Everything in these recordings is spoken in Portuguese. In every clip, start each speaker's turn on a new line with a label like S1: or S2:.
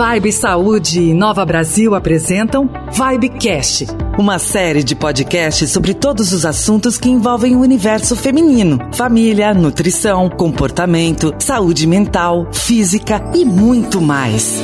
S1: Vibe Saúde e Nova Brasil apresentam Vibecast, uma série de podcasts sobre todos os assuntos que envolvem o universo feminino: família, nutrição, comportamento, saúde mental, física e muito mais.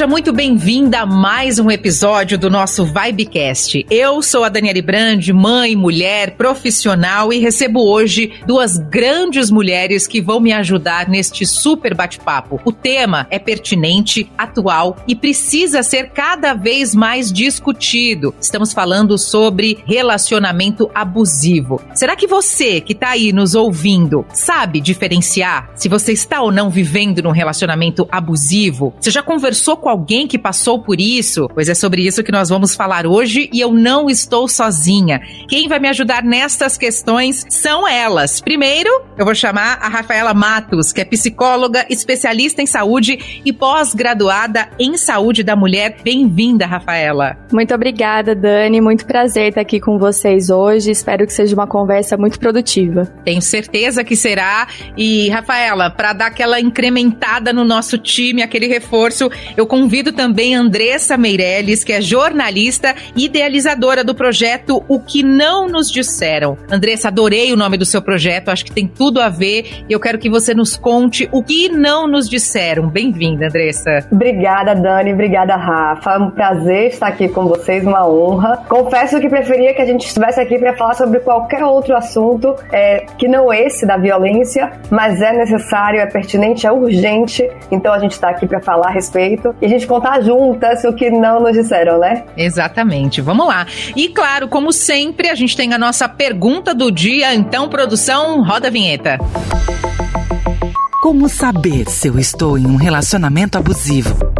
S2: Seja muito bem-vinda a mais um episódio do nosso Vibecast. Eu sou a Daniele Brandi, mãe, mulher, profissional e recebo hoje duas grandes mulheres que vão me ajudar neste super bate-papo. O tema é pertinente, atual e precisa ser cada vez mais discutido. Estamos falando sobre relacionamento abusivo. Será que você que está aí nos ouvindo sabe diferenciar se você está ou não vivendo num relacionamento abusivo? Você já conversou com alguém que passou por isso? Pois é sobre isso que nós vamos falar hoje e eu não estou sozinha. Quem vai me ajudar nestas questões são elas. Primeiro, eu vou chamar a Rafaela Matos, que é psicóloga, especialista em saúde e pós-graduada em saúde da mulher. Bem-vinda, Rafaela.
S3: Muito obrigada, Dani. Muito prazer estar aqui com vocês hoje. Espero que seja uma conversa muito produtiva.
S2: Tenho certeza que será. E, Rafaela, para dar aquela incrementada no nosso time, aquele reforço, eu convido também Andressa Meirelles, que é jornalista e idealizadora do projeto O Que Não Nos Disseram. Andressa, adorei o nome do seu projeto, acho que tem tudo a ver e eu quero que você nos conte o que não nos disseram. Bem-vinda, Andressa.
S4: Obrigada, Dani, obrigada, Rafa. É um prazer estar aqui com vocês, uma honra. Confesso que preferia que a gente estivesse aqui para falar sobre qualquer outro assunto é, que não esse da violência, mas é necessário, é pertinente, é urgente, então a gente está aqui para falar a respeito e a gente contar juntas o que não nos disseram, né?
S2: Exatamente. Vamos lá. E claro, como sempre, a gente tem a nossa pergunta do dia. Então, produção, roda a vinheta.
S1: Como saber se eu estou em um relacionamento abusivo?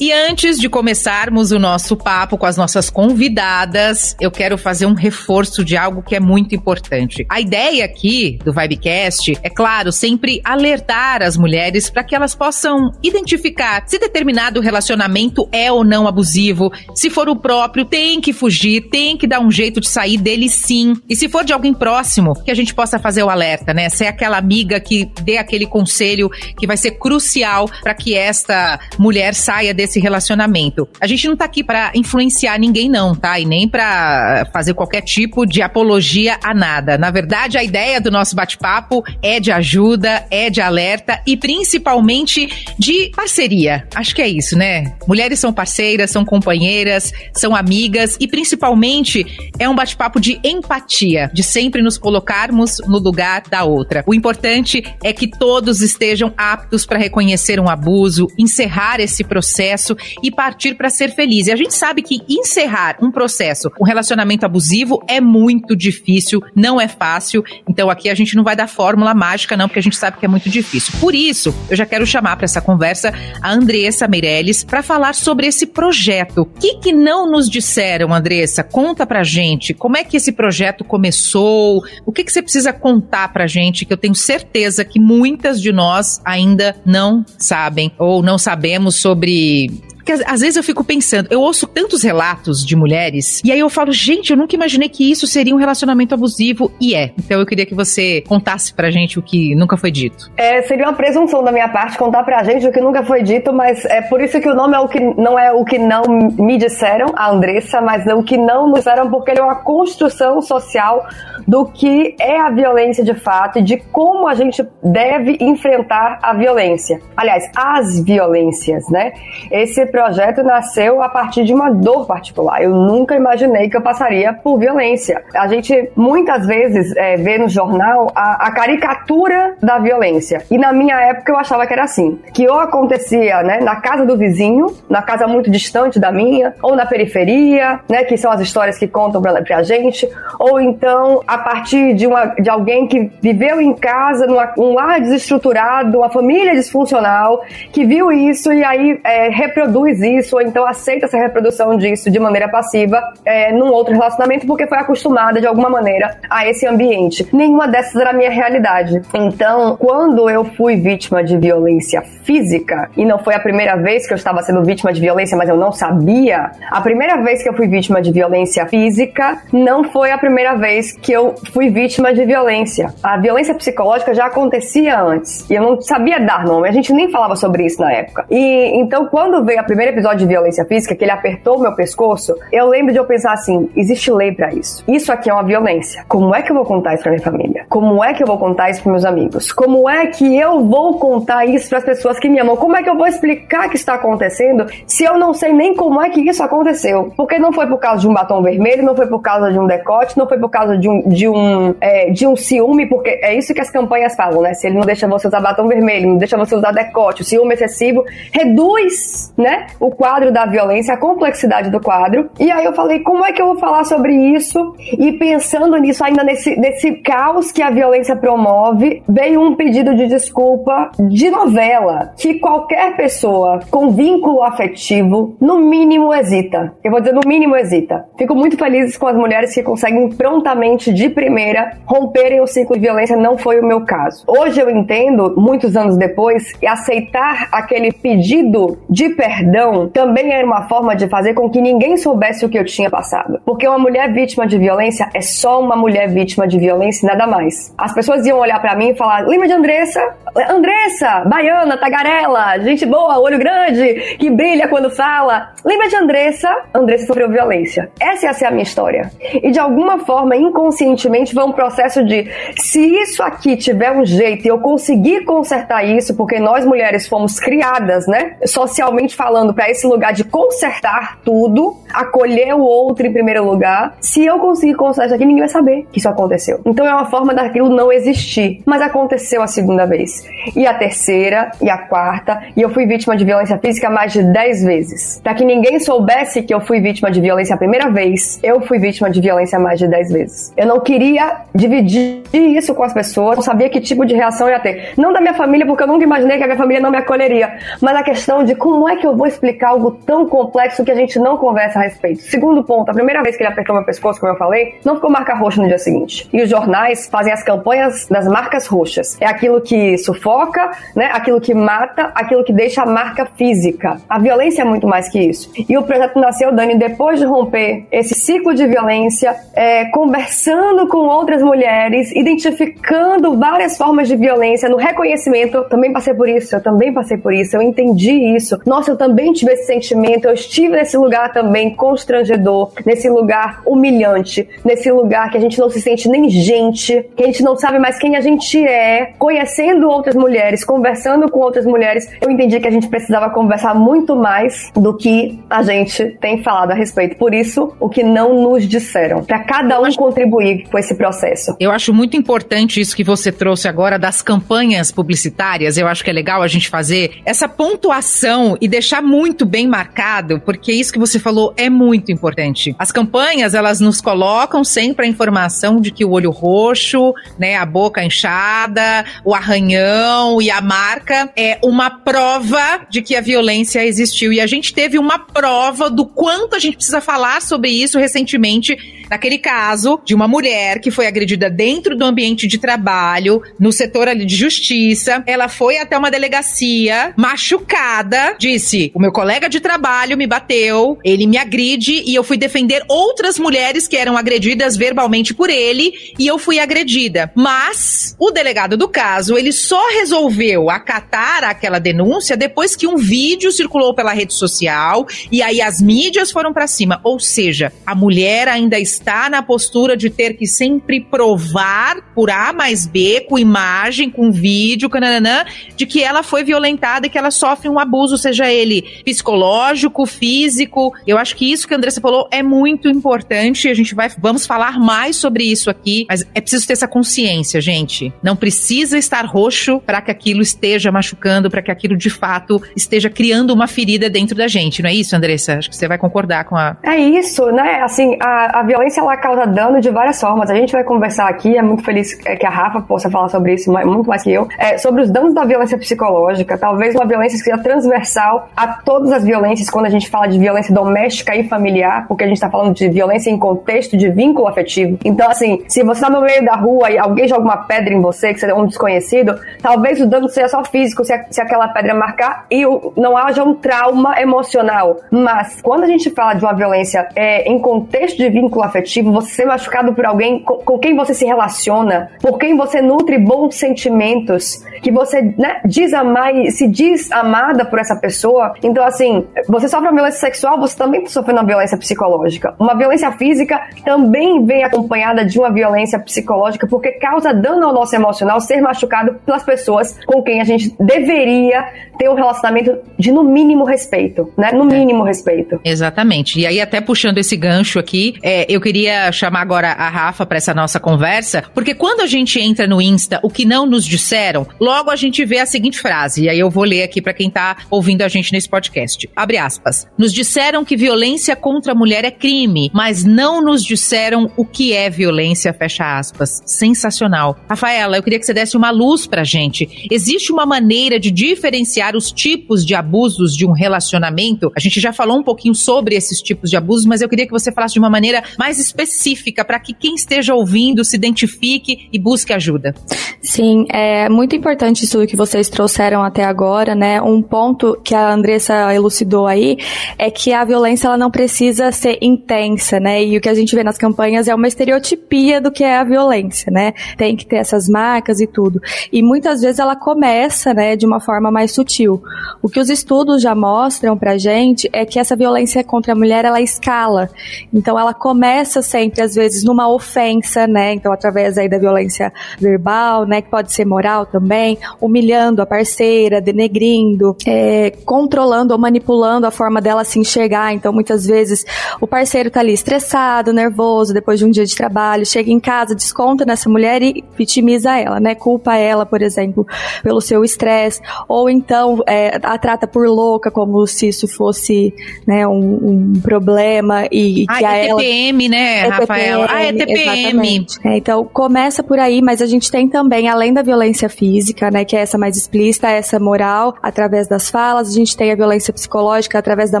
S2: E antes de começarmos o nosso papo com as nossas convidadas, eu quero fazer um reforço de algo que é muito importante. A ideia aqui do Vibecast é, claro, sempre alertar as mulheres para que elas possam identificar se determinado relacionamento é ou não abusivo. Se for o próprio, tem que fugir, tem que dar um jeito de sair dele sim. E se for de alguém próximo, que a gente possa fazer o alerta, né? Ser aquela amiga que dê aquele conselho que vai ser crucial para que esta mulher saia desse esse relacionamento. A gente não tá aqui para influenciar ninguém não, tá? E nem para fazer qualquer tipo de apologia a nada. Na verdade, a ideia do nosso bate-papo é de ajuda, é de alerta e principalmente de parceria. Acho que é isso, né? Mulheres são parceiras, são companheiras, são amigas e principalmente é um bate-papo de empatia, de sempre nos colocarmos no lugar da outra. O importante é que todos estejam aptos para reconhecer um abuso, encerrar esse processo processo e partir para ser feliz. E a gente sabe que encerrar um processo, um relacionamento abusivo é muito difícil, não é fácil. Então aqui a gente não vai dar fórmula mágica não, porque a gente sabe que é muito difícil. Por isso, eu já quero chamar para essa conversa a Andressa Meirelles para falar sobre esse projeto. O que que não nos disseram, Andressa? Conta pra gente, como é que esse projeto começou? O que que você precisa contar pra gente que eu tenho certeza que muitas de nós ainda não sabem ou não sabemos sobre game porque às vezes eu fico pensando, eu ouço tantos relatos de mulheres, e aí eu falo, gente, eu nunca imaginei que isso seria um relacionamento abusivo, e é. Então eu queria que você contasse pra gente o que nunca foi dito.
S4: É, seria uma presunção da minha parte contar pra gente o que nunca foi dito, mas é por isso que o nome é o que não é o que não me disseram, a Andressa, mas é o que não nos disseram, porque ele é uma construção social do que é a violência de fato e de como a gente deve enfrentar a violência. Aliás, as violências, né? Esse projeto nasceu a partir de uma dor particular. Eu nunca imaginei que eu passaria por violência. A gente muitas vezes é, vê no jornal a, a, caricatura da violência. E na minha época eu achava que era assim: que ou acontecia né, na casa do vizinho, na casa muito distante da minha, ou na periferia, né, que são as histórias que contam pra, pra gente, ou então a partir de, uma, de alguém que viveu em casa, numa, um lar desestruturado, uma família disfuncional, que viu isso e aí é, reproduz reproduz isso, ou então aceita essa reprodução disso de maneira passiva é, num outro relacionamento porque foi acostumada de alguma maneira a esse ambiente. Nenhuma dessas era a minha realidade. Então, quando eu fui vítima de violência física, e não foi a primeira vez que eu estava sendo vítima de violência, mas eu não sabia, a primeira vez que eu fui vítima de violência física não foi a primeira vez que eu fui vítima de violência. A violência psicológica já acontecia antes, e eu não sabia dar nome, a gente nem falava sobre isso na época. E então, quando veio o primeiro episódio de violência física, que ele apertou meu pescoço, eu lembro de eu pensar assim: existe lei para isso. Isso aqui é uma violência. Como é que eu vou contar isso pra minha família? Como é que eu vou contar isso pros meus amigos? Como é que eu vou contar isso para as pessoas que me amam? Como é que eu vou explicar que está acontecendo se eu não sei nem como é que isso aconteceu? Porque não foi por causa de um batom vermelho, não foi por causa de um decote, não foi por causa de um, de um, é, de um ciúme, porque é isso que as campanhas falam, né? Se ele não deixa você usar batom vermelho, não deixa você usar decote, o ciúme excessivo reduz, né, o quadro da violência, a complexidade do quadro. E aí eu falei, como é que eu vou falar sobre isso? E pensando nisso, ainda nesse, nesse caos que a violência promove, veio um pedido de desculpa de novela, que qualquer pessoa com vínculo afetivo, no mínimo, hesita. Eu vou dizer, no mínimo, hesita. Fico muito feliz com as mulheres que conseguem prontamente, de primeira, romperem o ciclo de violência. Não foi o meu caso. Hoje eu entendo, muitos anos depois, aceitar aquele pedido de perdão também era uma forma de fazer com que ninguém soubesse o que eu tinha passado. Porque uma mulher vítima de violência é só uma mulher vítima de violência e nada mais. As pessoas iam olhar para mim e falar: lembra de Andressa? Andressa, baiana, tagarela, gente boa, olho grande, que brilha quando fala. Lembra de Andressa? Andressa sofreu violência. Essa ia ser a minha história. E de alguma forma, inconscientemente, foi um processo de se isso aqui tiver um jeito e eu conseguir consertar isso, porque nós mulheres fomos criadas, né, socialmente falando, para esse lugar de consertar tudo, acolher o outro em primeiro lugar. Se eu conseguir consertar isso aqui, ninguém vai saber que isso aconteceu. Então é uma forma daquilo não existir. Mas aconteceu a segunda vez. E a terceira, e a quarta. E eu fui vítima de violência física mais de 10 vezes. Para que ninguém soubesse que eu fui vítima de violência a primeira vez, eu fui vítima de violência mais de 10 vezes. Eu não queria dividir isso com as pessoas, não sabia que tipo de reação ia ter. Não da minha família, porque eu nunca imaginei que a minha família não me acolheria. Mas a questão de como é que eu vou explicar algo tão complexo que a gente não conversa a respeito. Segundo ponto, a primeira vez que ele apertou meu pescoço, como eu falei, não ficou marca roxa no dia seguinte. E os jornais fazem as campanhas das marcas roxas. É aquilo que sufoca, né? Aquilo que mata, aquilo que deixa a marca física. A violência é muito mais que isso. E o projeto nasceu, Dani, depois de romper esse ciclo de violência, é, conversando com outras mulheres, identificando várias formas de violência, no reconhecimento. Eu também passei por isso, eu também passei por isso, eu entendi isso. Nossa, eu também tive esse sentimento, eu estive nesse lugar também constrangedor, nesse lugar humilhante, nesse lugar que a gente não se sente nem gente, que a gente não sabe mais quem a gente é, conhecendo outras mulheres, conversando com outras mulheres, eu entendi que a gente precisava conversar muito mais do que a gente tem falado a respeito. Por isso, o que não nos disseram, para cada um contribuir com esse processo.
S2: Eu acho muito importante isso que você trouxe agora das campanhas publicitárias. Eu acho que é legal a gente fazer essa pontuação e deixar muito bem marcado, porque isso que você falou é muito importante. As campanhas, elas nos colocam sempre a informação de que o olho roxo, né, a boca inchada, o arranhão e a marca é uma prova de que a violência existiu. E a gente teve uma prova do quanto a gente precisa falar sobre isso recentemente, naquele caso de uma mulher que foi agredida dentro do ambiente de trabalho, no setor ali de justiça. Ela foi até uma delegacia, machucada, disse: O meu colega de trabalho me bateu, ele me agride e eu fui defender outras mulheres que eram agredidas verbalmente por ele e eu fui agredida. Mas o delegado do caso, ele só resolveu acatar aquela denúncia depois que um vídeo circulou pela rede social e aí as mídias foram para cima. Ou seja, a mulher ainda está na postura de ter que sempre provar por A mais B, com imagem, com vídeo, cananã, de que ela foi violentada e que ela sofre um abuso, seja ele psicológico, físico. Eu acho que isso que a Andressa falou é muito importante. A gente vai, vamos falar mais sobre isso aqui, mas é preciso ter essa consciência, gente. Não precisa estar roxo para que aquilo esteja machucando, para que aquilo de fato esteja criando uma ferida dentro da gente, não é isso, Andressa? Acho que você vai concordar com a.
S4: É isso, né? Assim, a, a violência violência ela causa dano de várias formas. A gente vai conversar aqui, é muito feliz que a Rafa possa falar sobre isso muito mais que eu, é, sobre os danos da violência psicológica, talvez uma violência que seja transversal a todas as violências quando a gente fala de violência doméstica e familiar, porque a gente está falando de violência em contexto de vínculo afetivo. Então, assim, se você está no meio da rua e alguém joga uma pedra em você, que você é um desconhecido, talvez o dano seja só físico, se, a, se aquela pedra marcar e o, não haja um trauma emocional. Mas quando a gente fala de uma violência é, em contexto de vínculo afetivo, você ser machucado por alguém com, com quem você se relaciona, por quem você nutre bons sentimentos, que você né, diz amar e se diz amada por essa pessoa. Então, assim, você sofre uma violência sexual, você também está sofrendo uma violência psicológica. Uma violência física também vem acompanhada de uma violência psicológica, porque causa dano ao nosso emocional ser machucado pelas pessoas com quem a gente deveria ter um relacionamento de, no mínimo, respeito, né? No mínimo respeito.
S2: Exatamente. E aí, até puxando esse gancho aqui, é, eu queria chamar agora a Rafa para essa nossa conversa, porque quando a gente entra no Insta, o que não nos disseram, logo a gente vê a seguinte frase, e aí eu vou ler aqui para quem tá ouvindo a gente nesse podcast. Abre aspas. Nos disseram que violência contra a mulher é crime, mas não nos disseram o que é violência, fecha aspas. Sensacional. Rafaela, eu queria que você desse uma luz pra gente. Existe uma maneira de diferenciar os tipos de abusos de um relacionamento? A gente já falou um pouquinho sobre esses tipos de abusos, mas eu queria que você falasse de uma maneira mais específica para que quem esteja ouvindo se identifique e busque ajuda.
S3: Sim, é muito importante isso que vocês trouxeram até agora, né? Um ponto que a Andressa elucidou aí é que a violência ela não precisa ser intensa, né? E o que a gente vê nas campanhas é uma estereotipia do que é a violência, né? Tem que ter essas marcas e tudo. E muitas vezes ela começa, né, de uma forma mais sutil. O que os estudos já mostram pra gente é que essa violência contra a mulher ela escala. Então ela começa sempre às vezes numa ofensa, né? Então através aí da violência verbal, né, que pode ser moral também, humilhando a parceira, denegrindo, é, controlando ou manipulando a forma dela se enxergar. Então muitas vezes o parceiro tá ali estressado, nervoso, depois de um dia de trabalho, chega em casa, desconta nessa mulher e vitimiza ela, né? Culpa ela, por exemplo, pelo seu estresse, ou então é, a trata por louca, como se isso fosse né, um, um problema e,
S2: ah, que a é ela... TPM, né, é Rafaela?
S3: TPM, ah, é TPM. É, então, começa por aí, mas a gente tem também, além da violência física, né, que é essa mais explícita, essa moral, através das falas, a gente tem a violência psicológica através da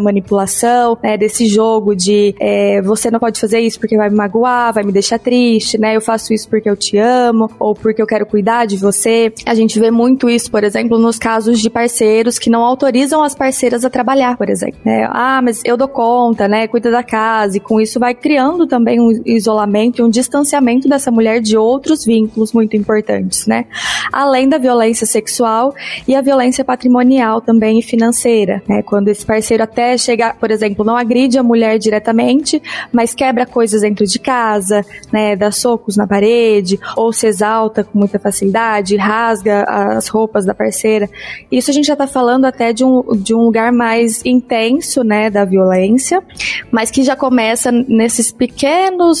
S3: manipulação, né, desse jogo de é, você não pode fazer isso porque vai me magoar, vai me deixar triste, né, eu faço isso porque eu te amo, ou porque eu quero cuidar de você. A gente vê muito isso, por exemplo, nos casos de parceiros que não autorizam as parceiras a trabalhar, por exemplo. Né? Ah, mas eu dou conta, né, cuida da casa, e com isso vai criando também um isolamento e um distanciamento dessa mulher de outros vínculos muito importantes, né? Além da violência sexual e a violência patrimonial também e financeira, né? Quando esse parceiro até chega, por exemplo, não agride a mulher diretamente, mas quebra coisas dentro de casa, né? Dá socos na parede, ou se exalta com muita facilidade, rasga as roupas da parceira. Isso a gente já tá falando até de um, de um lugar mais intenso, né? Da violência, mas que já começa nesses pequenos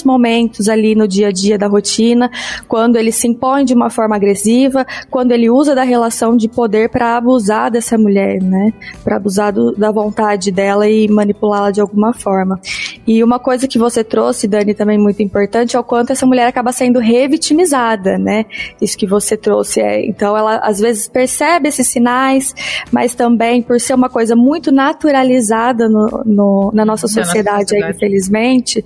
S3: momentos ali no dia a dia da rotina, quando ele se impõe de uma forma agressiva, quando ele usa da relação de poder para abusar dessa mulher, né? Para abusar do, da vontade dela e manipulá-la de alguma forma. E uma coisa que você trouxe, Dani, também muito importante, é o quanto essa mulher acaba sendo revitimizada, né? Isso que você trouxe é, então ela às vezes percebe esses sinais, mas também por ser uma coisa muito naturalizada no, no na nossa sociedade, na nossa sociedade. Aí, infelizmente,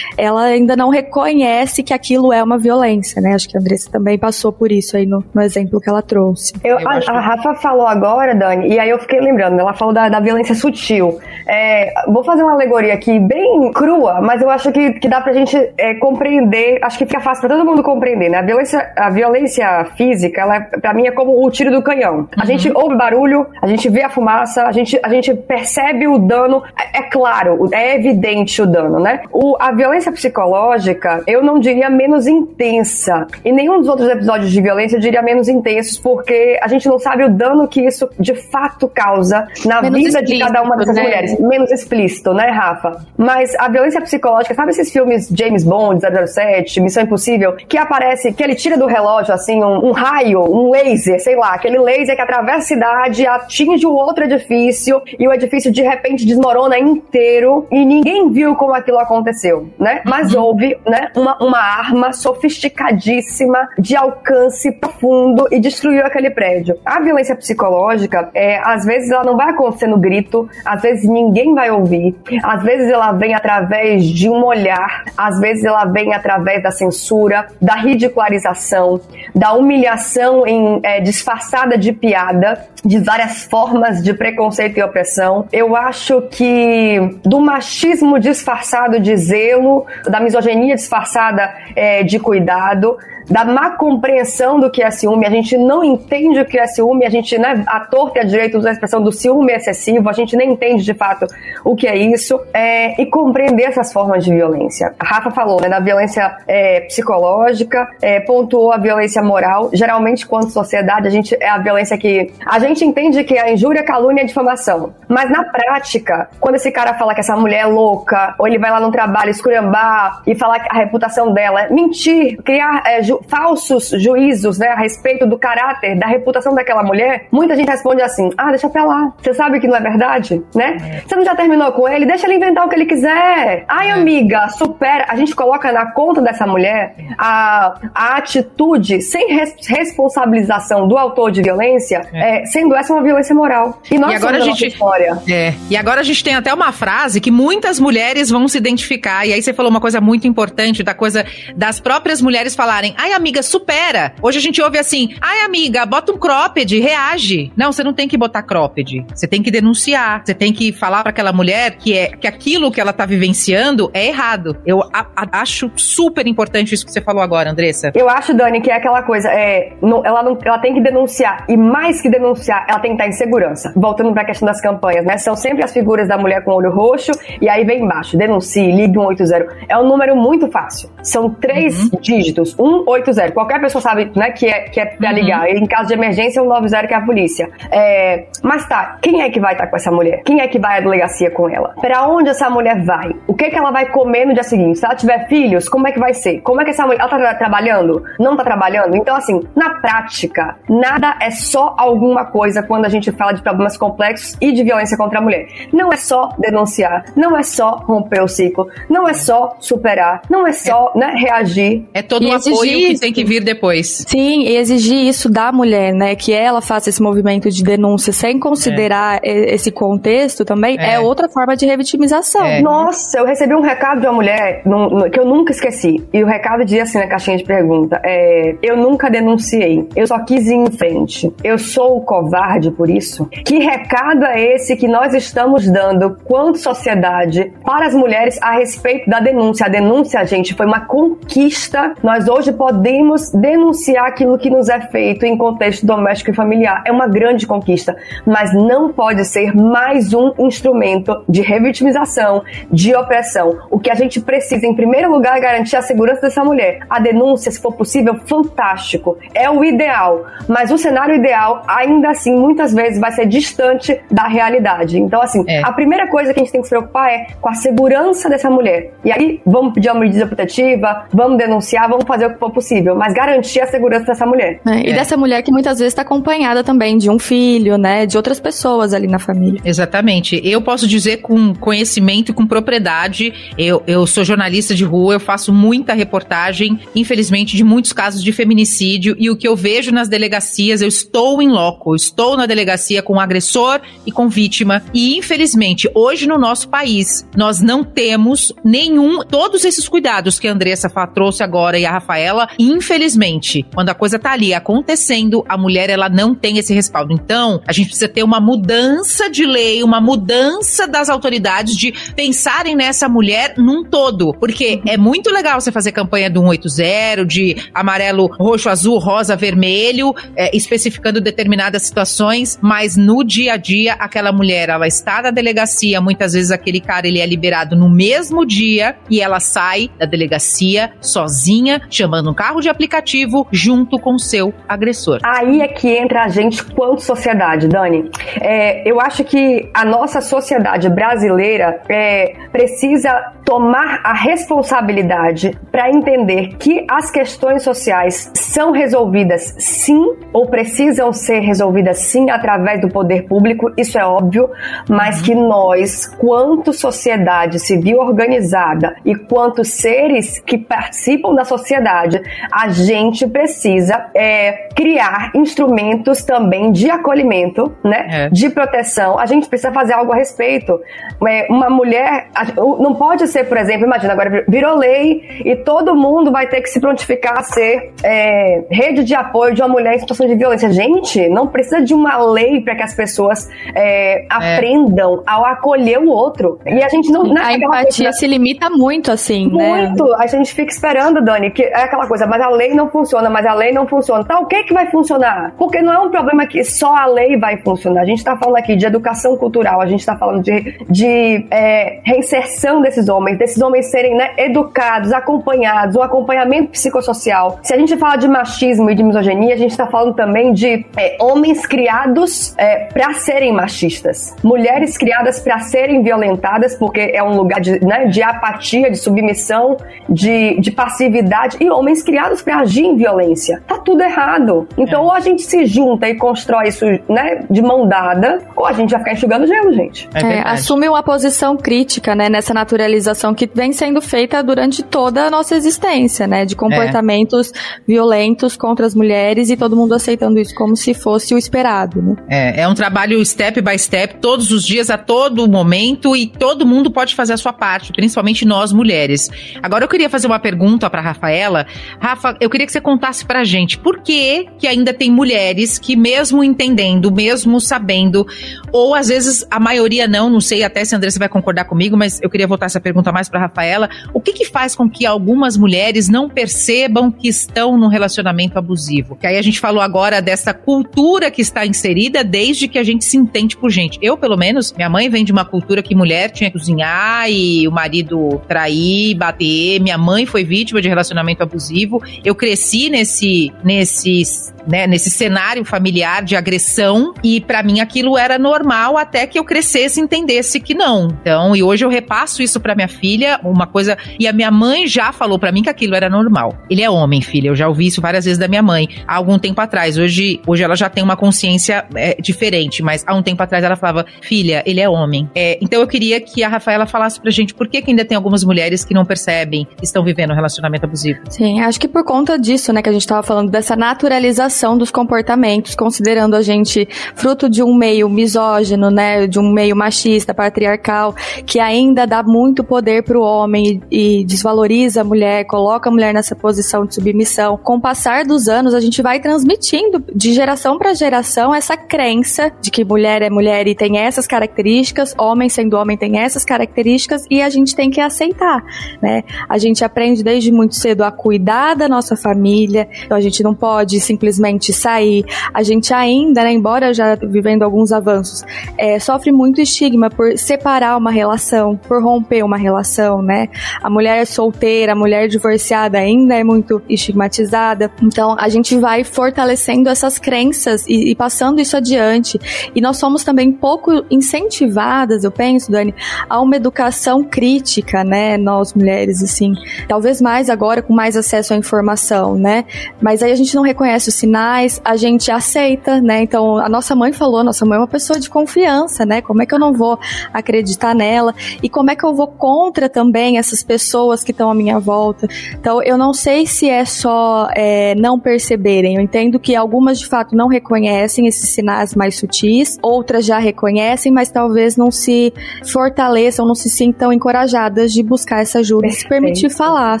S3: ela ainda não reconhece que aquilo é uma violência, né? Acho que a Andressa também passou por isso aí no, no exemplo que ela trouxe.
S4: Eu, eu a, a, Rafa falou agora, Dani, e aí eu fiquei lembrando, ela falou da, da violência sutil. É, vou fazer uma alegoria aqui bem crua, mas eu acho que, que dá pra gente é, compreender, acho que fica fácil pra todo mundo compreender, né? A violência, a violência física, ela, pra mim, é como o tiro do canhão. Uhum. A gente ouve barulho, a gente vê a fumaça, a gente, a gente percebe o dano, é, é claro, é evidente o dano, né? O, a violência psicológica, eu não diria menos intensa. Em nenhum dos outros episódios de violência, eu diria menos intensos, porque a gente não sabe o dano que isso de fato causa na menos vida de cada uma dessas né? mulheres. Menos explícito, né, Rafa? Mas a violência psicológica, sabe esses filmes James Bond, 007, Missão Impossível, que aparece, que ele tira do relógio, assim, um, um raio, um laser, sei lá, aquele laser que atravessa a cidade, atinge o outro edifício e o edifício de repente desmorona inteiro e ninguém viu como aquilo aconteceu, né? Mas uhum. houve, né, uma, uma arma sofisticadíssima de alcance profundo e destruiu aquele prédio. A violência psicológica, é, às vezes ela não vai acontecer no grito, às vezes ninguém vai ouvir, às vezes ela vem através de um olhar, às vezes ela vem através da censura, da ridicularização, da humilhação em, é, disfarçada de piada, de várias formas de preconceito e opressão. Eu acho que do machismo disfarçado de zelo, da misoginia disfarçada é, de cuidado, da má compreensão do que é ciúme, a gente não entende o que é ciúme, a gente, né, a torta e a direito usa a expressão do ciúme excessivo, a gente nem entende de fato o que é isso, é, e compreender essas formas de violência. A Rafa falou, né, da violência é, psicológica, é, pontuou a violência moral, geralmente quanto sociedade, a gente, é a violência que, a gente entende que é a injúria, calúnia e difamação, mas na prática, quando esse cara fala que essa mulher é louca, ou ele vai lá no trabalho esculhambar e falar a reputação dela é mentir, criar é, ju falsos juízos né, a respeito do caráter, da reputação daquela mulher, muita gente responde assim: ah, deixa pra lá. Você sabe que não é verdade, né? É. Você não já terminou com ele? Deixa ele inventar o que ele quiser. Ai, é. amiga, supera. A gente coloca na conta dessa mulher a, a atitude sem res responsabilização do autor de violência, é. É, sendo essa uma violência moral.
S2: E nós e agora a gente, história. É. E agora a gente tem até uma frase que muitas mulheres vão se identificar. E aí você falou uma coisa muito importante da coisa das próprias mulheres falarem: Ai, amiga, supera. Hoje a gente ouve assim: ai, amiga, bota um cropped, reage. Não, você não tem que botar cropped. Você tem que denunciar. Você tem que falar para aquela mulher que é que aquilo que ela tá vivenciando é errado. Eu a, a, acho super importante isso que você falou agora, Andressa.
S4: Eu acho, Dani, que é aquela coisa: é, não, ela, não, ela tem que denunciar. E mais que denunciar, ela tem que estar em segurança. Voltando pra questão das campanhas, né? São sempre as figuras da mulher com olho roxo. E aí vem embaixo: denuncie, ligue 180. É um número muito fácil. São três uhum. dígitos: um 80. Qualquer pessoa sabe, né, que é, que é pra uhum. ligar. E em caso de emergência, 190 que é a polícia. É, mas tá, quem é que vai estar com essa mulher? Quem é que vai à delegacia com ela? Pra onde essa mulher vai? O que, é que ela vai comer no dia seguinte? Se ela tiver filhos, como é que vai ser? Como é que essa mulher. Ela tá tra trabalhando? Não tá trabalhando? Então, assim, na prática, nada é só alguma coisa quando a gente fala de problemas complexos e de violência contra a mulher. Não é só denunciar, não é só romper o ciclo, não é só superar, não é só é, né, reagir.
S2: É todo um apoio que tem que vir depois.
S3: Sim, e exigir isso da mulher, né? Que ela faça esse movimento de denúncia sem considerar é. esse contexto também, é. é. outra forma de revitimização. É.
S4: Nossa, eu recebi um recado de uma mulher no, no, que eu nunca esqueci. E o recado dizia assim na caixinha de pergunta: é, Eu nunca denunciei, eu só quis ir em frente. Eu sou o covarde por isso? Que recado é esse que nós estamos dando, quanto sociedade, para as mulheres a respeito da denúncia? A denúncia, gente, foi uma conquista. Nós hoje podemos podemos denunciar aquilo que nos é feito em contexto doméstico e familiar. É uma grande conquista, mas não pode ser mais um instrumento de revitimização, de opressão. O que a gente precisa, em primeiro lugar, é garantir a segurança dessa mulher. A denúncia, se for possível, fantástico. É o ideal, mas o cenário ideal, ainda assim, muitas vezes vai ser distante da realidade. Então, assim, é. a primeira coisa que a gente tem que se preocupar é com a segurança dessa mulher. E aí, vamos pedir uma medida protetiva, vamos denunciar, vamos fazer o que for possível mas garantir a segurança dessa mulher.
S3: É, e é. dessa mulher que muitas vezes está acompanhada também de um filho, né? De outras pessoas ali na família.
S2: Exatamente. Eu posso dizer com conhecimento e com propriedade, eu, eu sou jornalista de rua, eu faço muita reportagem, infelizmente, de muitos casos de feminicídio, e o que eu vejo nas delegacias, eu estou em loco, estou na delegacia com o agressor e com vítima, e infelizmente, hoje no nosso país, nós não temos nenhum, todos esses cuidados que a Andressa trouxe agora e a Rafaela, infelizmente, quando a coisa tá ali acontecendo, a mulher ela não tem esse respaldo. Então, a gente precisa ter uma mudança de lei, uma mudança das autoridades de pensarem nessa mulher num todo. Porque é muito legal você fazer campanha do 180, de amarelo, roxo, azul, rosa, vermelho, é, especificando determinadas situações, mas no dia a dia, aquela mulher, ela está na delegacia, muitas vezes aquele cara ele é liberado no mesmo dia e ela sai da delegacia sozinha, chamando um carro de aplicativo junto com seu agressor.
S4: Aí é que entra a gente quanto sociedade, Dani. É, eu acho que a nossa sociedade brasileira é, precisa tomar a responsabilidade para entender que as questões sociais são resolvidas sim ou precisam ser resolvidas sim através do poder público, isso é óbvio, mas que nós, quanto sociedade civil organizada e quanto seres que participam da sociedade, a gente precisa é, criar instrumentos também de acolhimento, né, é. de proteção. A gente precisa fazer algo a respeito. É, uma mulher não pode ser, por exemplo, imagina agora virou lei e todo mundo vai ter que se prontificar a ser é, rede de apoio de uma mulher em situação de violência. Gente, não precisa de uma lei para que as pessoas é, é, aprendam ao acolher o outro. E a gente não.
S3: não a empatia coisa, se limita muito, assim,
S4: muito. né? Muito. A gente fica esperando, Dani, que é aquela coisa, mas a lei não funciona, mas a lei não funciona. Tá, o que que vai funcionar? Porque não é um problema que só a lei vai funcionar. A gente está falando aqui de educação cultural, a gente está falando de, de é, reinserção desses homens, desses homens serem né, educados, acompanhados, um acompanhamento psicossocial. Se a gente fala de machismo e de misoginia, a gente está falando também de é, homens criados é, para serem machistas, mulheres criadas para serem violentadas, porque é um lugar de, né, de apatia, de submissão, de, de passividade, e homens criados para agir em violência. Tá tudo errado. Então, é. ou a gente se junta e constrói isso né, de mão dada, ou a gente vai ficar enxugando gelo, gente.
S3: É, é assume uma posição crítica né, nessa naturalização que vem sendo feita durante toda a nossa existência, né? De comportamentos é. violentos contra as mulheres e todo mundo aceitando isso como se fosse o esperado, né?
S2: É, é um trabalho step by step, todos os dias, a todo momento, e todo mundo pode fazer a sua parte, principalmente nós mulheres. Agora eu queria fazer uma pergunta para Rafaela. Rafa, eu queria que você contasse pra gente por que que ainda tem mulheres que mesmo entendendo, mesmo sabendo, ou às vezes a maioria não, não sei até se a Andressa vai concordar comigo, mas eu queria voltar essa pergunta mais para Rafaela. O que que faz com que algumas mulheres não percebam que estão num relacionamento abusivo? Que aí a gente falou agora dessa cultura que está inserida desde que a gente se entende por gente. Eu, pelo menos, minha mãe vem de uma cultura que mulher tinha que cozinhar e o marido trair, bater. Minha mãe foi vítima de relacionamento abusivo. Eu cresci nesse, nesse, né, nesse cenário familiar de agressão e para mim aquilo era normal até que eu crescesse e entendesse que não. Então, e hoje eu repasso isso para minha filha, uma coisa, e a minha mãe já falou para mim que aquilo era normal. Ele é homem, filha, eu já ouvi isso várias vezes da minha mãe, há algum tempo atrás. Hoje, hoje ela já tem uma consciência é, diferente, mas há um tempo atrás ela falava, filha, ele é homem. É, então eu queria que a Rafaela falasse pra gente por que, que ainda tem algumas mulheres que não percebem que estão vivendo um relacionamento abusivo.
S3: Sim, acho que por conta disso, né, que a gente tava falando dessa naturalização dos comportamentos, considerando a gente fruto de um meio misógino, né, de um meio machista, patriarcal, que ainda dá muito poder pro homem e, e desvaloriza a mulher, coloca a mulher nessa posição de submissão. Com o passar dos anos, a gente vai transmitindo de geração para geração essa crença de que mulher é mulher e tem essas características, homem sendo homem tem essas características e a gente tem que aceitar, né? A gente aprende desde muito cedo a cuidar da nossa família, então a gente não pode simplesmente sair. A gente ainda, né, embora já vivendo alguns avanços, é, sofre muito estigma por separar uma relação, por romper uma relação, né? A mulher solteira, a mulher divorciada ainda é muito estigmatizada. Então a gente vai fortalecendo essas crenças e, e passando isso adiante. E nós somos também pouco incentivadas, eu penso, Dani, a uma educação crítica, né? Nós mulheres, assim, talvez mais agora com mais acesso à informação, né? Mas aí a gente não reconhece os sinais, a gente aceita, né? Então a nossa mãe falou, nossa mãe é uma pessoa de confiança, né? Como é que eu não vou acreditar nela? E como é que eu vou contra também essas pessoas que estão à minha volta? Então eu não sei se é só é, não perceberem. Eu entendo que algumas de fato não reconhecem esses sinais mais sutis, outras já reconhecem, mas talvez não se fortaleçam, não se sintam encorajadas de buscar essa ajuda, Perfeito. se permitir falar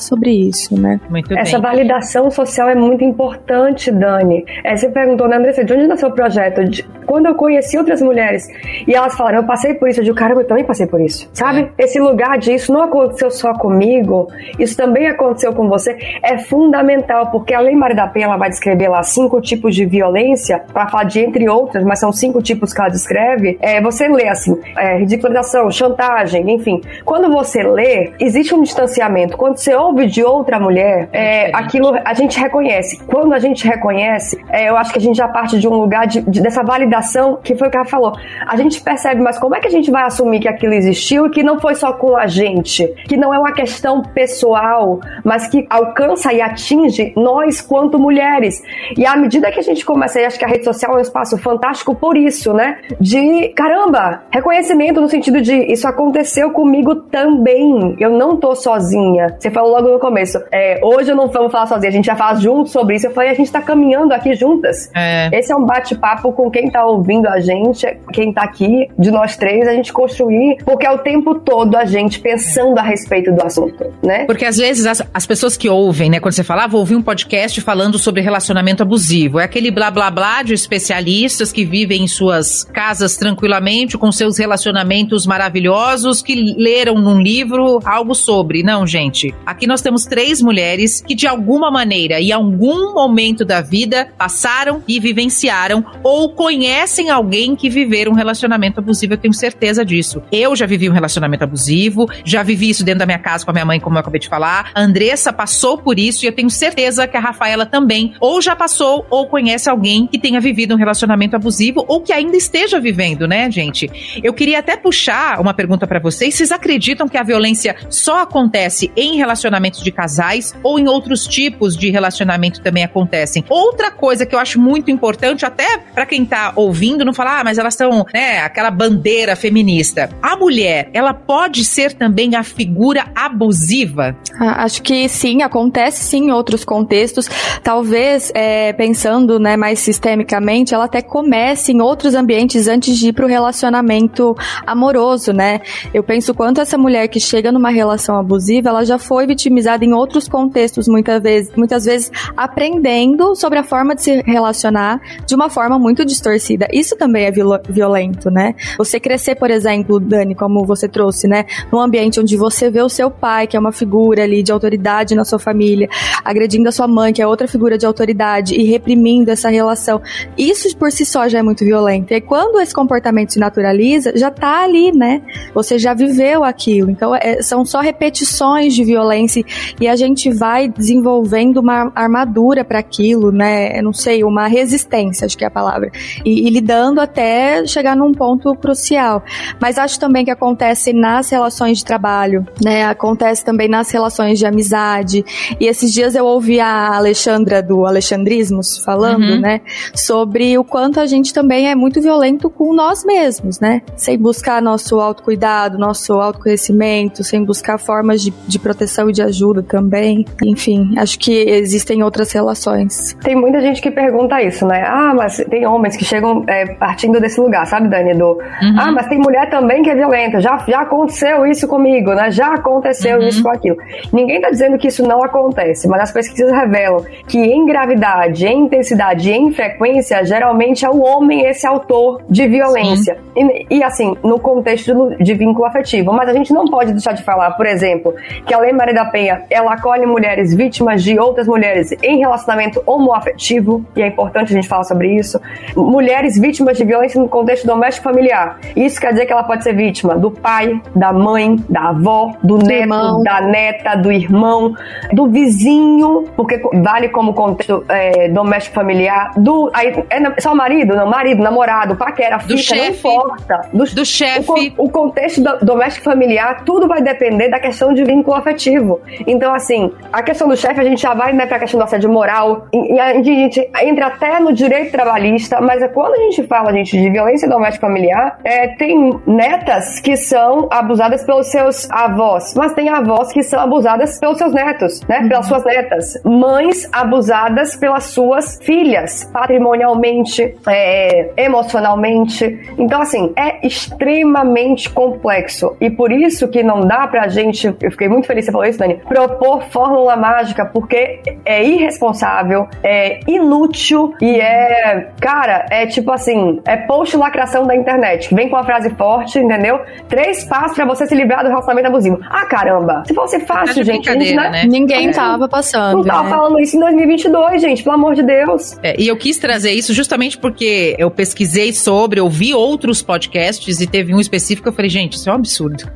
S3: sobre isso, né?
S4: Muito Essa validação social é muito importante, Dani. É, você perguntou, né, Andressa, de onde nasceu o projeto? De, quando eu conheci outras mulheres e elas falaram, eu passei por isso, eu digo, caramba, eu também passei por isso. Sabe? É. Esse lugar de isso não aconteceu só comigo, isso também aconteceu com você, é fundamental, porque a Lei Maria da Penha ela vai descrever lá cinco tipos de violência, para falar de entre outras, mas são cinco tipos que ela descreve. É, você lê assim, é, ridicularização, chantagem, enfim. Quando você lê, existe um distanciamento. Quando você ouve de outra mulher, é, aquilo a gente reconhece. Quando a gente reconhece, é, eu acho que a gente já parte de um lugar de, de, dessa validação que foi o que ela falou. A gente percebe, mas como é que a gente vai assumir que aquilo existiu e que não foi só com a gente? Que não é uma questão pessoal, mas que alcança e atinge nós quanto mulheres. E à medida que a gente começa, e acho que a rede social é um espaço fantástico por isso, né? De caramba, reconhecimento no sentido de isso aconteceu comigo também. Eu não tô sozinha. Você falou logo no começo. É, hoje eu não vamos falar sozinha, a gente já fala junto sobre isso. Eu falei, a gente tá caminhando aqui juntas. É. Esse é um bate-papo com quem tá ouvindo a gente, quem tá aqui, de nós três, a gente construir, porque é o tempo todo a gente pensando a respeito do assunto, né?
S2: Porque às vezes as, as pessoas que ouvem, né, quando você fala, ah, vou ouvir um podcast falando sobre relacionamento abusivo, é aquele blá blá blá de especialistas que vivem em suas casas tranquilamente, com seus relacionamentos maravilhosos, que leram num livro algo sobre. Não, gente. Aqui nós temos três mulheres que, de alguma maneira e algum momento da vida, passaram e vivenciaram ou conhecem alguém que viveram um relacionamento abusivo. Eu tenho certeza disso. Eu já vivi um relacionamento abusivo, já vivi isso dentro da minha casa com a minha mãe, como eu acabei de falar. A Andressa passou por isso e eu tenho certeza que a Rafaela também ou já passou ou conhece alguém que tenha vivido um relacionamento abusivo ou que ainda esteja vivendo, né, gente? Eu queria até puxar uma pergunta para vocês. Vocês acreditam que a violência só acontece em relacionamentos de casais ou em outros tipos de relacionamento também acontecem? Outra coisa que eu acho muito importante, até para quem tá ouvindo, não falar, ah, mas elas são, né, aquela bandeira feminista. A mulher, ela pode ser também a figura abusiva?
S3: Ah, acho que sim, acontece sim em outros contextos. Talvez, é, pensando né, mais sistemicamente, ela até comece em outros ambientes antes de ir para o relacionamento amoroso, né? Eu penso quanto essa mulher que chega numa relação abusiva, ela já foi vitimizada em outros contextos, muitas vezes, muitas vezes aprendendo sobre a forma de se relacionar de uma forma muito distorcida. Isso também é violento, né? Você crescer, por exemplo, Dani, como você trouxe, né? Num ambiente onde você vê o seu pai, que é uma figura ali de autoridade na sua família, agredindo a sua mãe, que é outra figura de autoridade, e reprimindo essa relação. Isso por si só já é muito violento. E quando esse comportamento se naturaliza, já tá ali, né? Você já viveu aquilo. Então, é, são só repetições de violência e a gente vai desenvolvendo uma armadura para aquilo, né? Eu não sei, uma resistência, acho que é a palavra. E, e lidando até chegar num ponto crucial. Mas acho também que acontece nas relações de trabalho, né? Acontece também nas relações de amizade. E esses dias eu ouvi a Alexandra do Alexandrismos falando, uhum. né? Sobre o quanto a gente também é muito violento com nós mesmos, né? Sem buscar nosso autocuidado, nosso autoconhecimento, sem buscar formas de, de proteção e de ajuda também. Enfim, acho que existem outras relações.
S4: Tem muita gente que pergunta isso, né? Ah, mas tem homens que chegam é, partindo desse lugar, sabe, Dani? Do, uhum. Ah, mas tem mulher também que é violenta. Já, já aconteceu isso comigo, né? Já aconteceu uhum. isso com aquilo. Ninguém tá dizendo que isso não acontece, mas as pesquisas revelam que em gravidade, em intensidade e em frequência, geralmente é o homem esse autor de violência. E, e, assim, no contexto de vínculo afetivo. Mas a gente não pode deixar de falar, por exemplo, que a Lei Maria da Penha, ela acolhe mulheres vítimas de outras mulheres em relacionamento homoafetivo, e é importante a gente falar sobre isso. Mulheres vítimas de violência no contexto doméstico familiar. Isso quer dizer que ela pode ser vítima do pai, da mãe, da avó, do, do neto, irmão. da neta, do irmão, do vizinho, porque vale como contexto é, doméstico familiar, do. Aí, é só marido? Não, marido, namorado, paquera,
S2: do fica, chefe, não importa. Do, do chefe.
S4: O, o contexto do, doméstico familiar, tudo vai depender da questão de vínculo afetivo. Então, assim, a questão do chefe, a gente já vai né, pra questão do assédio moral, e, e a gente entra até no direito trabalhista, mas é quando a gente fala, gente, de violência doméstica familiar, é, tem netas que são abusadas pelos seus avós, mas tem avós que são abusadas pelos seus netos, né? Uhum. Pelas suas netas. Mães abusadas pelas suas filhas, patrimonialmente, é, emocionalmente. Então, assim, é extremamente complexo. E por isso que não dá pra gente, eu fiquei muito feliz que você falou isso, Dani, propor fórmula mágica, porque é irresponsável, é inútil e é, cara, é tipo assim, é post lacração da internet, que vem com a frase forte, entendeu? Três passos para você se livrado do relacionamento abusivo. Ah, caramba. Se fosse fácil, tá gente, gente
S3: né? né? Ninguém é. tava passando.
S4: Não tava
S3: né?
S4: falando isso em 2022, gente, pelo amor de Deus.
S2: É, e eu quis trazer isso justamente porque eu pesquisei sobre, ouvi outros podcasts e teve um específico, eu falei, gente, isso é um absurdo.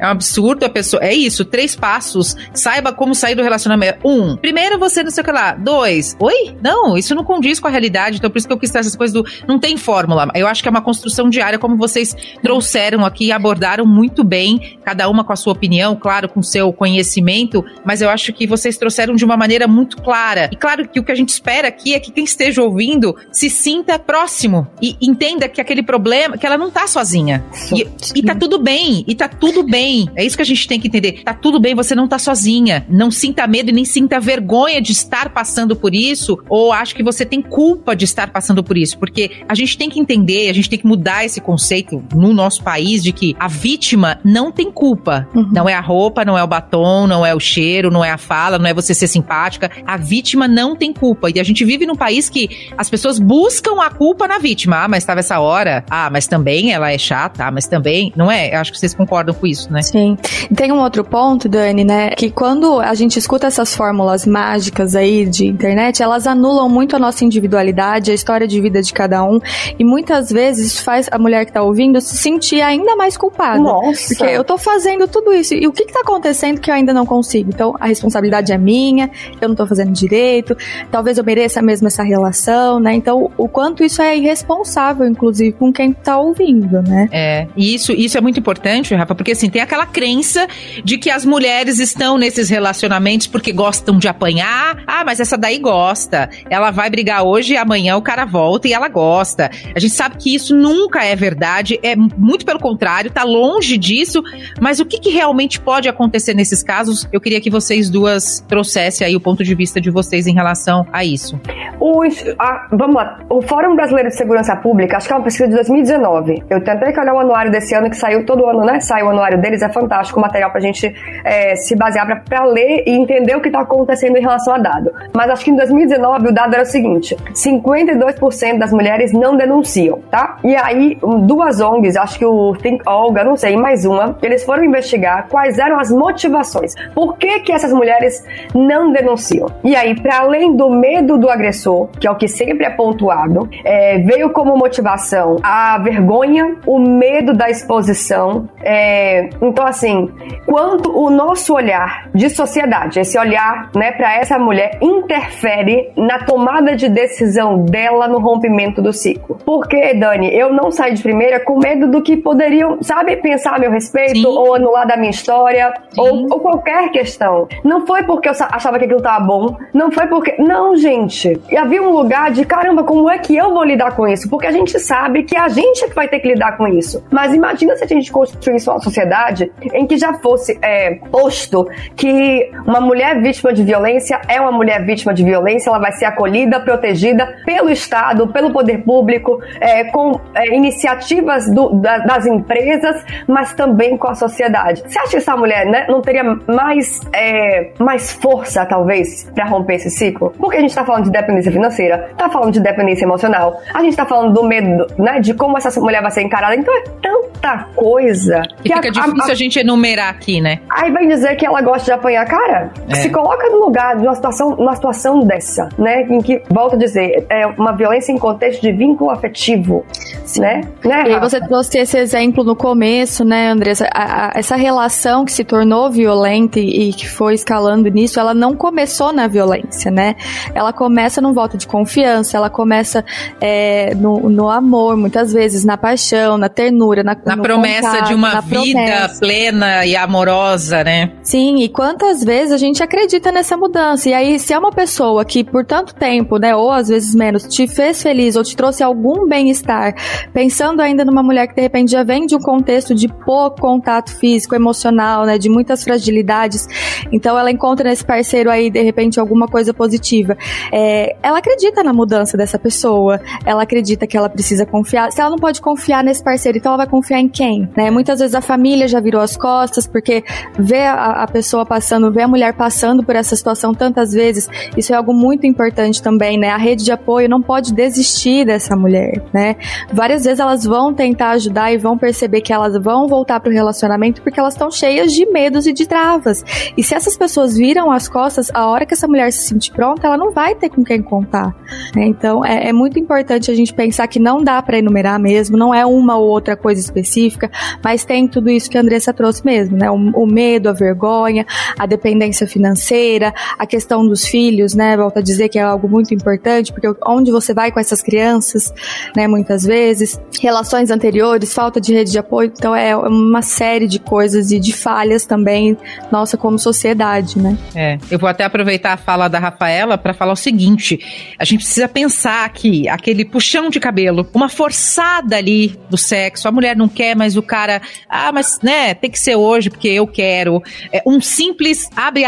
S2: É um absurdo a pessoa. É isso, três passos. Saiba como sair do relacionamento. Um, primeiro você não sei o que lá. Dois, oi? Não, isso não condiz com a realidade. Então por isso que eu quis trazer essas coisas do. Não tem fórmula. Eu acho que é uma construção diária, como vocês trouxeram aqui e abordaram muito bem, cada uma com a sua opinião, claro, com o seu conhecimento, mas eu acho que vocês trouxeram de uma maneira muito clara. E claro que o que a gente espera aqui é que quem esteja ouvindo se sinta próximo e entenda que aquele problema, que ela não tá sozinha. E, e tá tudo bem, e tá tudo bem. É isso que a gente tem que entender. Tá tudo bem, você não tá sozinha. Não sinta medo e nem sinta vergonha de estar passando por isso, ou acho que você tem culpa de estar passando por isso, porque a gente tem que entender, a gente tem que mudar esse conceito no nosso país de que a vítima não tem culpa. Uhum. Não é a roupa, não é o batom, não é o cheiro, não é a fala, não é você ser simpática. A vítima não tem culpa. E a gente vive num país que as pessoas buscam a culpa na vítima. Ah, mas estava essa hora. Ah, mas também ela é chata. Ah, mas também. Não é? Eu acho que vocês concordam com isso, né?
S3: Sim. Tem um outro ponto, Dani, né? Que quando a gente escuta essas fórmulas mágicas aí de internet, elas anulam muito a nossa individualidade, a história de vida de cada um. E muitas vezes faz a mulher que tá ouvindo se sentir ainda mais culpada.
S4: Nossa.
S3: Porque eu tô fazendo tudo isso. E o que que tá acontecendo que eu ainda não consigo? Então, a responsabilidade é minha, eu não tô fazendo direito, talvez eu mereça mesmo essa relação, né? Então, o quanto isso é irresponsável, inclusive, com quem tá ouvindo, né?
S2: É, e isso, isso é muito importante, Rafa, porque assim, tem aquela crença de que as mulheres estão nesses relacionamentos porque gostam de apanhar. Ah, mas essa daí gosta. Ela vai brigar hoje e amanhã o cara volta e ela gosta. A gente sabe que isso nunca é verdade, é muito pelo contrário, tá longe disso. Mas o que, que realmente pode acontecer nesses casos? Eu queria que vocês duas trouxessem aí o ponto de vista de vocês em relação a isso.
S4: O, a, vamos lá. O Fórum Brasileiro de Segurança Pública, acho que é uma pesquisa de 2019. Eu tentei olhar o anuário desse ano, que saiu todo ano, né? Sai o anuário deles, é fantástico material pra gente é, se basear pra, pra ler e entender o que tá acontecendo em relação a dado. Mas acho que em 2019 o dado era o seguinte: 52% das mulheres não denunciam, tá? E aí, duas ONGs, acho que o Think Olga, não sei, mais uma, eles foram investigar quais eram as motivações. Por que que essas mulheres não denunciam? E aí, para além do medo do agressor, que é o que sempre é pontuado, é, veio como motivação a vergonha, o medo da exposição. É, então, assim, quanto o nosso olhar de sociedade, esse olhar, né, para essa mulher interfere na tomada de decisão dela no rompimento do ciclo. Porque, Dani, eu não saí de primeira com medo do que poderiam, sabe, pensar a meu respeito Sim. ou anular da minha história ou, ou, qualquer questão. Não foi porque eu achava que aquilo tava bom, não foi porque. Não, gente. E havia um lugar de caramba, como é que eu vou lidar com isso? Porque a gente sabe que a gente é que vai ter que lidar com isso. Mas imagina se a gente construísse uma sociedade em que já fosse é, posto que uma mulher vítima de violência é uma mulher vítima de violência, ela vai ser acolhida, protegida pelo Estado, pelo poder público, é, com é, iniciativas do, da, das empresas, mas também com a sociedade. Você acha que essa mulher né, não teria mais, é, mais força, talvez, para romper esse ciclo? Porque a gente está falando de dependência financeira, está falando de dependência emocional, a gente está falando do medo, né, de como essa mulher vai ser encarada. Então é tanta coisa.
S2: Que, que fica a, difícil a, a, a, gente enumerar aqui, né?
S4: Aí vai dizer que ela gosta de apanhar cara? É. Se coloca no lugar de uma situação, uma situação dessa, né? Em que, volto a dizer, é uma violência em contexto de vínculo afetivo, Sim. né? né
S3: e aí você trouxe esse exemplo no começo, né, Andressa? A, a, essa relação que se tornou violenta e, e, que foi escalando nisso, ela não começou na violência, né? Ela começa num voto de confiança, ela começa é, no, no amor, muitas vezes, na paixão, na ternura, na,
S2: na promessa contato, de uma vida promessa. plena e amorosa, né?
S3: Sim, e quantas vezes a gente acredita nessa mudança? E aí, se é uma pessoa que por tanto tempo, né, ou às vezes menos, te fez feliz ou te trouxe algum bem-estar, pensando ainda numa mulher que de repente já vem de um contexto de pouco contato físico, emocional, né, de muitas fragilidades, então ela encontra nesse parceiro aí de repente alguma coisa positiva. É, ela acredita na mudança dessa pessoa, ela acredita que ela precisa confiar. Se ela não pode confiar nesse parceiro, então ela vai confiar em quem? Né? Muitas vezes a família já virou as costas porque vê a, a pessoa passando, vê a mulher passando por essa situação tantas vezes. Isso é algo muito importante também, né? A rede de apoio não pode desistir dessa mulher, né? Várias vezes elas vão tentar ajudar e vão perceber que elas vão voltar para o relacionamento porque elas estão cheias de medos e de travas. E se essas pessoas viram as costas, a hora que essa mulher se sentir pronta, ela não vai ter com quem contar. Né? Então é, é, muito importante a gente pensar que não dá para enumerar mesmo, não é uma ou outra coisa específica, mas tem tudo isso que a Andressa trouxe mesmo, né? O, o medo, a vergonha, a dependência financeira, a questão dos filhos, né? Volto a dizer que é algo muito importante, porque onde você vai com essas crianças, né? Muitas vezes, relações anteriores, falta de rede de apoio, então é uma série de coisas e de falhas também, nossa, como sociedade, né?
S2: É, eu vou até aproveitar a fala da Rafaela para falar o seguinte: a gente precisa pensar que aquele puxão de cabelo, uma forçada ali do sexo, a mulher não quer, mas o cara, ah, mas né, tem que ser hoje porque eu quero. É, um simples, abre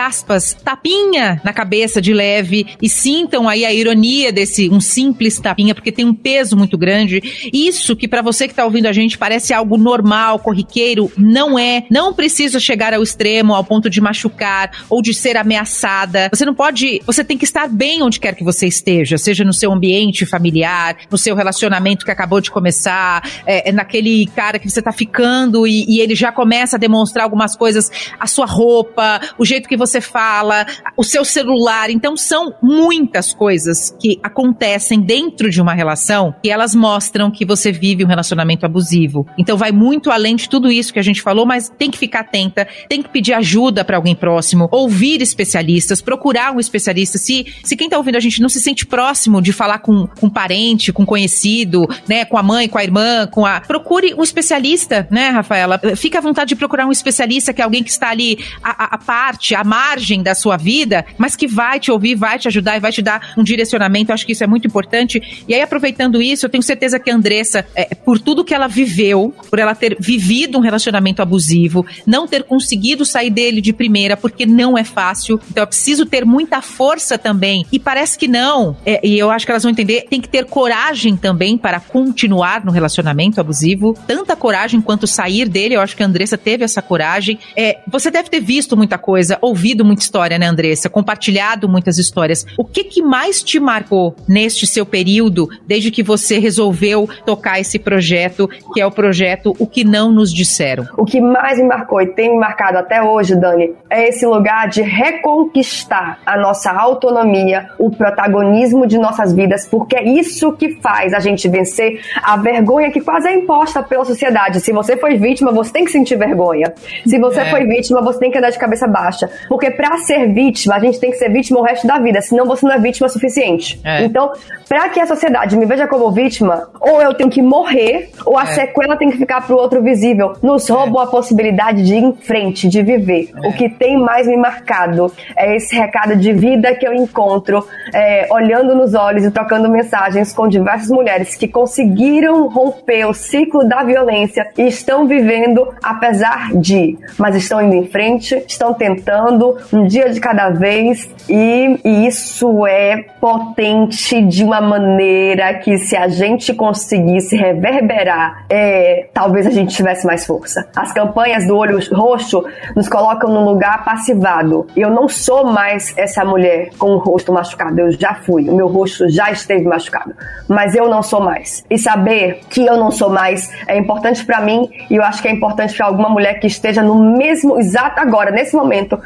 S2: tapinha na cabeça de leve e sintam aí a ironia desse um simples tapinha, porque tem um peso muito grande. Isso que para você que tá ouvindo a gente parece algo normal, corriqueiro, não é. Não precisa chegar ao extremo, ao ponto de machucar ou de ser ameaçada. Você não pode, você tem que estar bem onde quer que você esteja, seja no seu ambiente familiar, no seu relacionamento que acabou de começar, é, é naquele cara que você tá ficando e, e ele já começa a demonstrar algumas coisas, a sua roupa, o jeito que você fala, o seu celular. Então são muitas coisas que acontecem dentro de uma relação e elas mostram que você vive um relacionamento abusivo. Então vai muito além de tudo isso que a gente falou, mas tem que ficar atenta, tem que pedir ajuda para alguém próximo, ouvir especialistas, procurar um especialista. Se, se quem tá ouvindo a gente não se sente próximo de falar com, com um parente, com um conhecido, né, com a mãe, com a irmã, com a. Procure um especialista, né, Rafaela? Fica à vontade de procurar um especialista, que é alguém que está ali a, a, parte, a margem da sua vida, mas que vai te ouvir, vai te ajudar e vai te dar um direcionamento. Eu acho que isso é muito importante. E aí, aproveitando isso, eu tenho certeza que a Andressa, é, por tudo que ela viveu, por ela ter vivido um relacionamento abusivo, não ter conseguido sair dele de primeira, porque não é fácil. Então, é preciso ter muita força também. E parece que não. É, e eu acho que elas vão entender. Tem que ter coragem também para continuar no relacionamento abusivo. Tanta coragem quanto sair dele. Eu acho que a Andressa teve essa coragem. É, você deve ter visto muita coisa, ouvido muita história, né, Andressa? Compartilhado muitas histórias. O que que mais te marcou neste seu período, desde que você resolveu tocar esse projeto, que é o projeto O Que Não Nos Disseram?
S4: O que mais me marcou e tem me marcado até hoje, Dani, é esse lugar de reconquistar a nossa autonomia, o protagonismo de nossas vidas, porque é isso que faz a gente vencer a vergonha que quase é imposta pela sociedade. Se você foi vítima, você tem que sentir vergonha. Se você é. foi vítima, você tem que andar de cabeça baixa. Porque para ser vítima, a gente tem que ser vítima o resto da vida, senão você não é vítima suficiente. É. Então, para que a sociedade me veja como vítima, ou eu tenho que morrer, ou a é. sequela tem que ficar pro outro visível. Nos roubam a possibilidade de ir em frente, de viver. É. O que tem mais me marcado é esse recado de vida que eu encontro é, olhando nos olhos e trocando mensagens com diversas mulheres que conseguiram romper o ciclo da violência e estão vivendo apesar de, mas estão indo em frente, estão tentando um dia de cada vez e, e isso é potente de uma maneira que se a gente conseguisse reverberar, é, talvez a gente tivesse mais força. As campanhas do olho roxo nos colocam num lugar passivado. Eu não sou mais essa mulher com o rosto machucado, eu já fui, o meu rosto já esteve machucado, mas eu não sou mais. E saber que eu não sou mais é importante para mim e eu acho que é importante para alguma mulher que esteja no mesmo exato agora, nesse momento,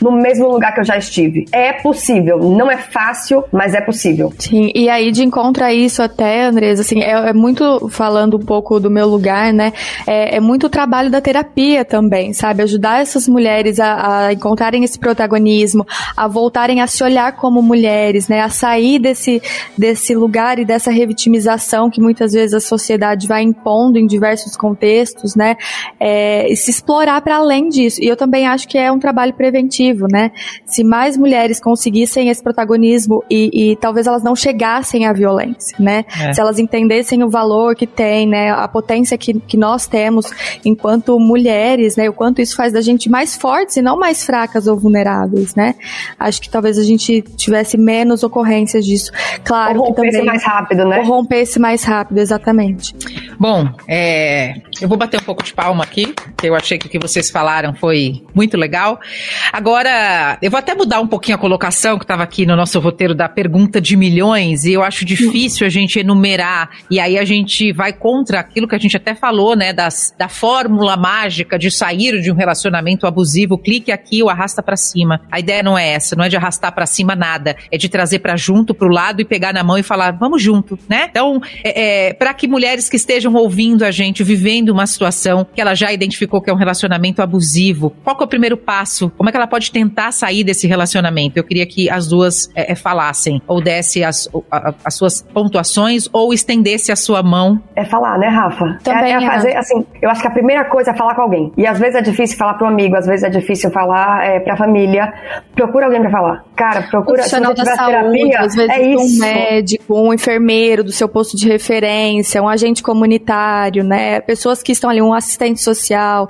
S4: no mesmo lugar que eu já estive. É possível, não é fácil, mas é possível.
S3: Sim, e aí de encontro a isso até, Andresa, assim, é, é muito falando um pouco do meu lugar, né? É, é, muito o trabalho da terapia também, sabe? Ajudar essas mulheres a, a, encontrarem esse protagonismo, a voltarem a se olhar como mulheres, né? A sair desse, desse lugar e dessa revitimização que muitas vezes a sociedade vai impondo em diversos contextos, né? É, e se explorar para além disso. E eu também acho que é um trabalho preventivo né? Se mais mulheres conseguissem esse protagonismo e, e talvez elas não chegassem à violência, né? É. Se elas entendessem o valor que tem, né? A potência que, que nós temos enquanto mulheres, né? O quanto isso faz da gente mais fortes e não mais fracas ou vulneráveis, né? Acho que talvez a gente tivesse menos ocorrências disso. Claro.
S4: Ou rompesse também, mais rápido, né?
S3: Ou rompesse mais rápido, exatamente.
S2: Bom, é, eu vou bater um pouco de palma aqui, que eu achei que o que vocês falaram foi muito legal. Agora, eu vou até mudar um pouquinho a colocação que estava aqui no nosso roteiro da pergunta de milhões, e eu acho difícil a gente enumerar, e aí a gente vai contra aquilo que a gente até falou, né, das, da fórmula mágica de sair de um relacionamento abusivo, clique aqui ou arrasta para cima. A ideia não é essa, não é de arrastar para cima nada, é de trazer para junto, pro lado e pegar na mão e falar, vamos junto, né? Então, é, é para que mulheres que estejam ouvindo a gente, vivendo uma situação que ela já identificou que é um relacionamento abusivo, qual é o primeiro passo? Como é que ela pode tentar sair desse relacionamento? Eu queria que as duas é, é falassem, ou desse as, a, as suas pontuações, ou estendesse a sua mão.
S4: É falar, né, Rafa? Também é, é fazer, assim, eu acho que a primeira coisa é falar com alguém. E às vezes é difícil falar para um amigo, às vezes é difícil falar é, para a família. Procura alguém para falar. Cara, procura.
S3: Se você da saúde, terapia, às vezes é isso. um médico, um enfermeiro do seu posto de referência, um agente comunitário, né? Pessoas que estão ali, um assistente social.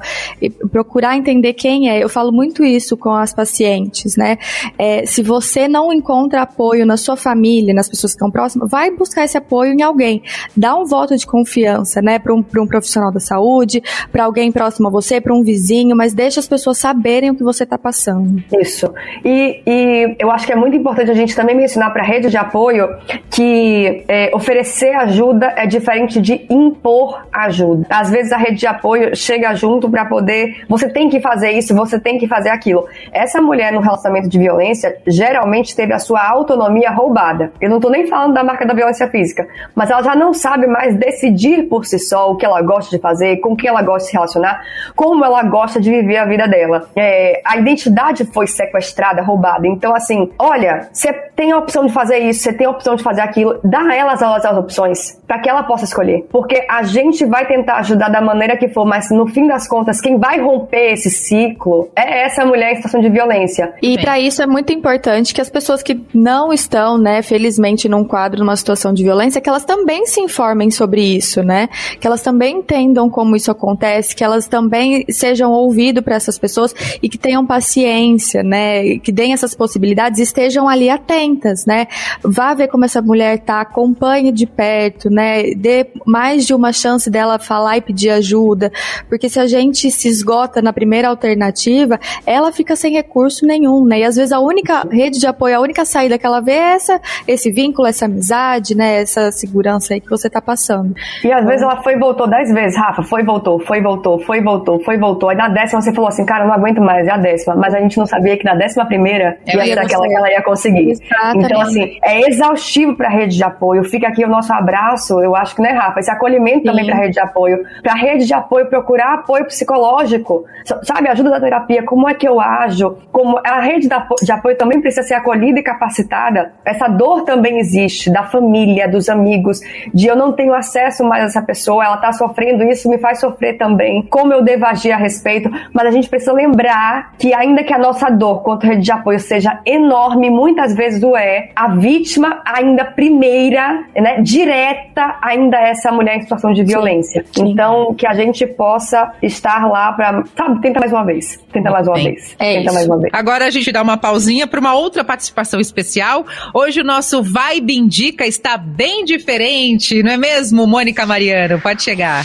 S3: procurar entender quem é. Eu falo muito isso com as pacientes, né? É, se você não encontra apoio na sua família, nas pessoas que estão próximas, vai buscar esse apoio em alguém. Dá um voto de confiança, né? Para um, um profissional da saúde, para alguém próximo a você, para um vizinho, mas deixa as pessoas saberem o que você está passando.
S4: Isso. E, e eu acho que é muito importante a gente também mencionar para a rede de apoio que é, oferecer ajuda é diferente de impor ajuda. Às vezes a rede de apoio chega junto para poder, você tem que fazer isso, você tem que fazer aquilo. Essa mulher no relacionamento de violência geralmente teve a sua autonomia roubada. Eu não estou nem falando da marca da violência física, mas ela já não sabe mais decidir por si só o que ela gosta de fazer, com quem ela gosta de se relacionar, como ela gosta de viver a vida dela. É, a identidade foi sequestrada, roubada. Então, assim, olha, você tem a opção de fazer isso, você tem a opção de fazer aquilo, dá a elas as, as opções para que ela possa escolher. Porque a gente vai tentar ajudar da maneira que for, mas no fim das contas, quem vai romper esse ciclo é essa mulher em situação de violência.
S3: E para isso é muito importante que as pessoas que não estão, né, felizmente num quadro, numa situação de violência, que elas também se informem sobre isso, né? Que elas também entendam como isso acontece, que elas também sejam ouvidos para essas pessoas e que tenham paciência, né? Que deem essas possibilidades estejam ali atentas, né? Vá ver como essa mulher tá, acompanhe de perto, né? Dê mais de uma chance dela falar e pedir ajuda, porque se a gente se esgota na primeira alternativa, ela fica sem recurso nenhum, né? E às vezes a única rede de apoio, a única saída que ela vê é essa, esse vínculo, essa amizade, né? Essa segurança aí que você tá passando.
S4: E às vezes ela foi e voltou dez vezes, Rafa, foi e voltou, foi e voltou, foi e voltou, foi e voltou. Aí na décima você falou assim, cara, não aguento mais, é a décima. Mas a gente não sabia que na décima primeira ia ser aquela que ela ia conseguir. Exatamente. Então, assim, é exaustivo para a rede de apoio. Fica aqui o nosso abraço, eu acho que, né, Rafa? Esse acolhimento Sim. também para a rede de apoio. Para a rede de apoio procurar apoio psicológico, sabe? Ajuda da terapia, como é que eu ajo? Como a rede de apoio também precisa ser acolhida e capacitada. Essa dor também existe da família, dos amigos, de eu não tenho acesso mais a essa pessoa, ela tá sofrendo, isso me faz sofrer também. Como eu devo agir a respeito? Mas a gente precisa lembrar que ainda que a nossa dor contra a rede de apoio seja enorme, muitas vezes o é, a vítima ainda primeira, né, direta, ainda é essa mulher em situação de violência. Sim. Então, que a gente possa estar lá para, sabe, tenta mais uma vez. Tenta mais uma vez. É
S2: isso. mais uma vez. Agora a gente dá uma pausinha para uma outra participação especial. Hoje o nosso Vibe Indica está bem diferente, não é mesmo, Mônica Mariano? Pode chegar.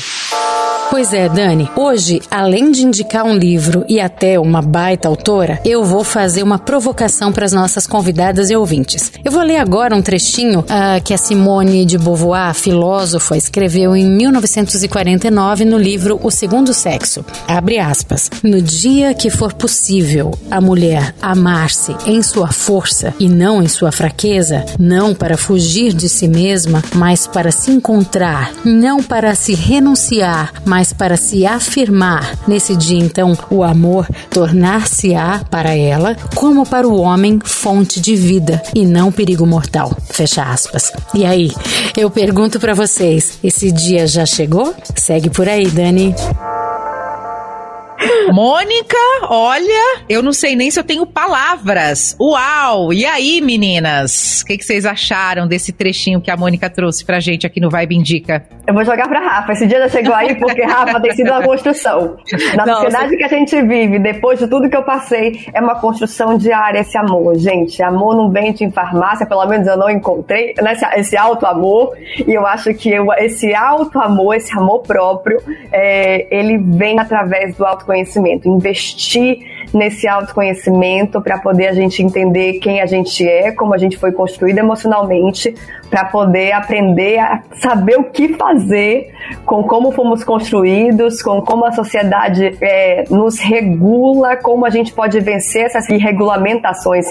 S5: Pois é, Dani. Hoje, além de indicar um livro e até uma baita autora, eu vou fazer uma provocação para as nossas convidadas e ouvintes. Eu vou ler agora um trechinho uh, que a Simone de Beauvoir, filósofa, escreveu em 1949 no livro O Segundo Sexo. Abre aspas. No dia que for possível a mulher amar-se em sua força e não em sua fraqueza, não para fugir de si mesma, mas para se encontrar, não para se renunciar, mas para se afirmar. Nesse dia, então, o amor tornar-se-á para ela, como para o homem, fonte de vida e não perigo mortal. Fecha aspas. E aí, eu pergunto para vocês: esse dia já chegou? Segue por aí, Dani.
S2: Mônica, olha, eu não sei nem se eu tenho palavras. Uau! E aí, meninas? O que, que, vocês acharam desse trechinho que a Mônica trouxe pra gente aqui no Vibe Indica?
S4: Eu vou jogar pra Rafa. Esse dia já chegou aí porque, Rafa, tem sido uma construção. Na sociedade que a gente vive, depois de tudo que eu passei, é uma construção diária esse amor, gente. Amor não vende em farmácia, pelo menos eu não encontrei né, esse, esse auto-amor. E eu acho que eu, esse auto-amor, esse amor próprio, é, ele vem através do autoconhecimento. Investir nesse autoconhecimento para poder a gente entender quem a gente é, como a gente foi construído emocionalmente, para poder aprender a saber o que fazer com como fomos construídos, com como a sociedade é, nos regula, como a gente pode vencer essas irregulamentações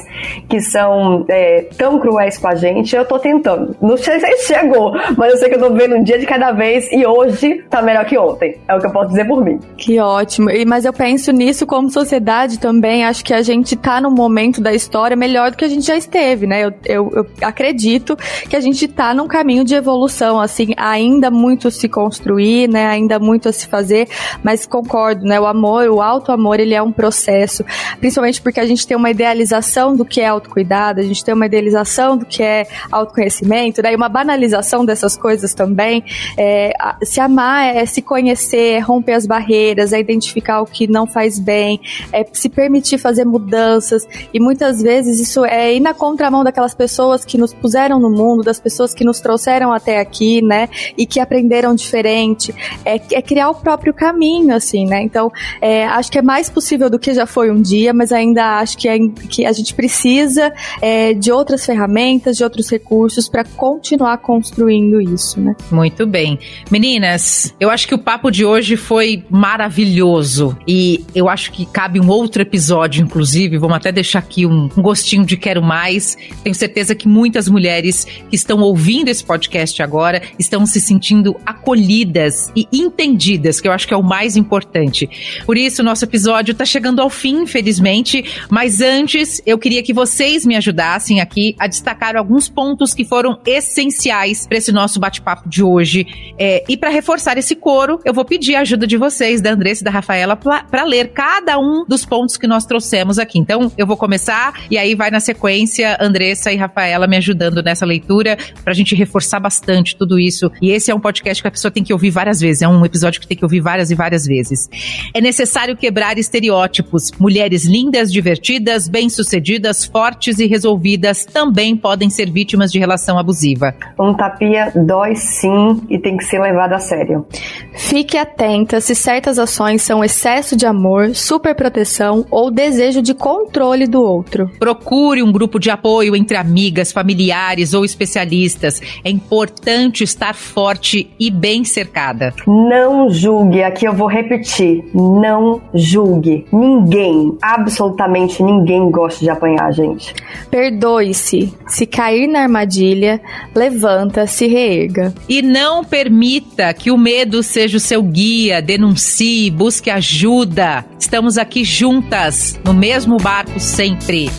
S4: que são é, tão cruéis com a gente. Eu tô tentando. Não sei se chegou, mas eu sei que eu tô vendo um dia de cada vez e hoje tá melhor que ontem. É o que eu posso dizer por mim.
S3: Que ótimo. E, mas eu penso nisso como sociedade também. Acho que a gente tá num momento da história melhor do que a gente já esteve, né? Eu, eu, eu acredito que a gente gente está num caminho de evolução, assim, ainda muito se construir, né? Ainda muito a se fazer, mas concordo, né? O amor, o alto amor, ele é um processo, principalmente porque a gente tem uma idealização do que é autocuidado, a gente tem uma idealização do que é autoconhecimento, daí né? uma banalização dessas coisas também. É, se amar é se conhecer, é romper as barreiras, é identificar o que não faz bem, é se permitir fazer mudanças, e muitas vezes isso é ir na contramão daquelas pessoas que nos puseram no mundo, das pessoas que nos trouxeram até aqui, né? E que aprenderam diferente. É, é criar o próprio caminho, assim, né? Então, é, acho que é mais possível do que já foi um dia, mas ainda acho que, é, que a gente precisa é, de outras ferramentas, de outros recursos para continuar construindo isso, né?
S2: Muito bem. Meninas, eu acho que o papo de hoje foi maravilhoso e eu acho que cabe um outro episódio, inclusive. Vamos até deixar aqui um, um gostinho de quero mais. Tenho certeza que muitas mulheres que estão ouvindo esse podcast agora estão se sentindo acolhidas e entendidas, que eu acho que é o mais importante. Por isso, nosso episódio está chegando ao fim, infelizmente, mas antes eu queria que vocês me ajudassem aqui a destacar alguns pontos que foram essenciais para esse nosso bate-papo de hoje. É, e para reforçar esse coro, eu vou pedir a ajuda de vocês, da Andressa e da Rafaela, para ler cada um dos pontos que nós trouxemos aqui. Então, eu vou começar e aí vai na sequência Andressa e Rafaela me ajudando nessa leitura pra gente reforçar bastante tudo isso. E esse é um podcast que a pessoa tem que ouvir várias vezes, é um episódio que tem que ouvir várias e várias vezes. É necessário quebrar estereótipos. Mulheres lindas, divertidas, bem-sucedidas, fortes e resolvidas também podem ser vítimas de relação abusiva.
S4: Um tapia dói sim e tem que ser levado a sério.
S3: Fique atenta se certas ações são excesso de amor, superproteção ou desejo de controle do outro.
S2: Procure um grupo de apoio entre amigas, familiares ou especialistas especialistas. É importante estar forte e bem cercada.
S4: Não julgue, aqui eu vou repetir. Não julgue. Ninguém, absolutamente ninguém gosta de apanhar, gente.
S3: Perdoe-se. Se cair na armadilha, levanta, se reerga.
S2: E não permita que o medo seja o seu guia. Denuncie, busque ajuda. Estamos aqui juntas, no mesmo barco sempre.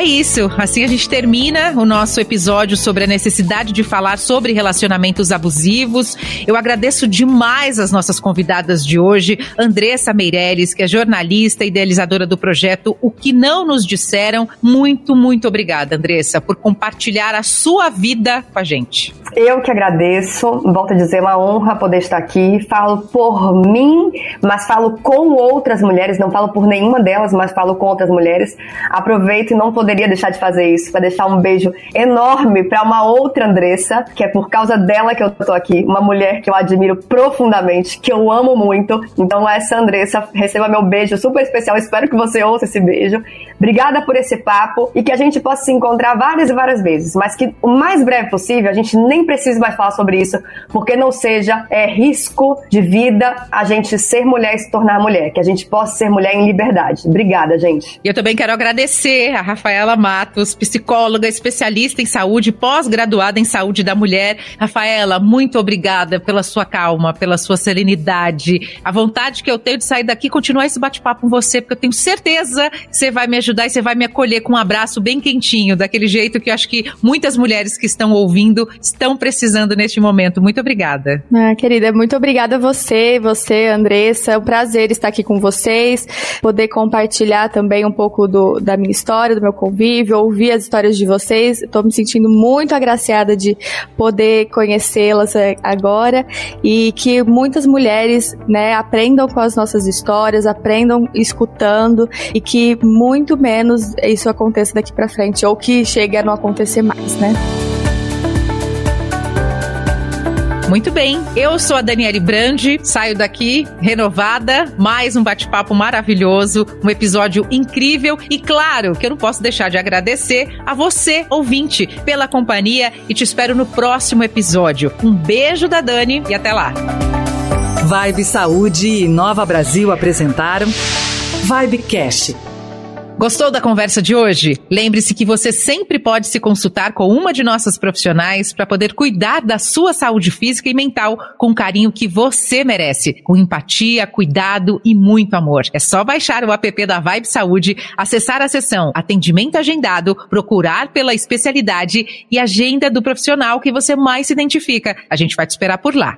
S2: É isso. Assim a gente termina o nosso episódio sobre a necessidade de falar sobre relacionamentos abusivos. Eu agradeço demais as nossas convidadas de hoje, Andressa Meirelles, que é jornalista e idealizadora do projeto O que não nos disseram. Muito, muito obrigada, Andressa, por compartilhar a sua vida com a gente.
S4: Eu que agradeço, volto a dizer, é uma honra poder estar aqui. Falo por mim, mas falo com outras mulheres, não falo por nenhuma delas, mas falo com outras mulheres. Aproveito e não poder poderia deixar de fazer isso, para deixar um beijo enorme para uma outra Andressa, que é por causa dela que eu tô aqui, uma mulher que eu admiro profundamente, que eu amo muito. Então, essa Andressa, receba meu beijo super especial. Espero que você ouça esse beijo. Obrigada por esse papo e que a gente possa se encontrar várias e várias vezes, mas que o mais breve possível a gente nem precise mais falar sobre isso, porque não seja é, risco de vida a gente ser mulher e se tornar mulher, que a gente possa ser mulher em liberdade. Obrigada, gente.
S2: Eu também quero agradecer a Rafael Rafaela Matos, psicóloga, especialista em saúde, pós-graduada em saúde da mulher. Rafaela, muito obrigada pela sua calma, pela sua serenidade, a vontade que eu tenho de sair daqui e continuar esse bate-papo com você, porque eu tenho certeza que você vai me ajudar e você vai me acolher com um abraço bem quentinho, daquele jeito que eu acho que muitas mulheres que estão ouvindo estão precisando neste momento. Muito obrigada.
S3: Ah, querida, muito obrigada a você, você, Andressa. É um prazer estar aqui com vocês, poder compartilhar também um pouco do, da minha história, do meu convívio, ouvir as histórias de vocês. Estou me sentindo muito agraciada de poder conhecê-las é, agora e que muitas mulheres, né, aprendam com as nossas histórias, aprendam escutando e que muito menos isso aconteça daqui para frente ou que chegue a não acontecer mais, né?
S2: Muito bem, eu sou a Daniele Brandi, saio daqui renovada, mais um bate-papo maravilhoso, um episódio incrível e claro que eu não posso deixar de agradecer a você, ouvinte, pela companhia e te espero no próximo episódio. Um beijo da Dani e até lá.
S1: Vibe Saúde e Nova Brasil apresentaram Vibecast
S2: Gostou da conversa de hoje? Lembre-se que você sempre pode se consultar com uma de nossas profissionais para poder cuidar da sua saúde física e mental com o carinho que você merece, com empatia, cuidado e muito amor. É só baixar o app da Vibe Saúde, acessar a seção Atendimento Agendado, procurar pela especialidade e agenda do profissional que você mais se identifica. A gente vai te esperar por lá.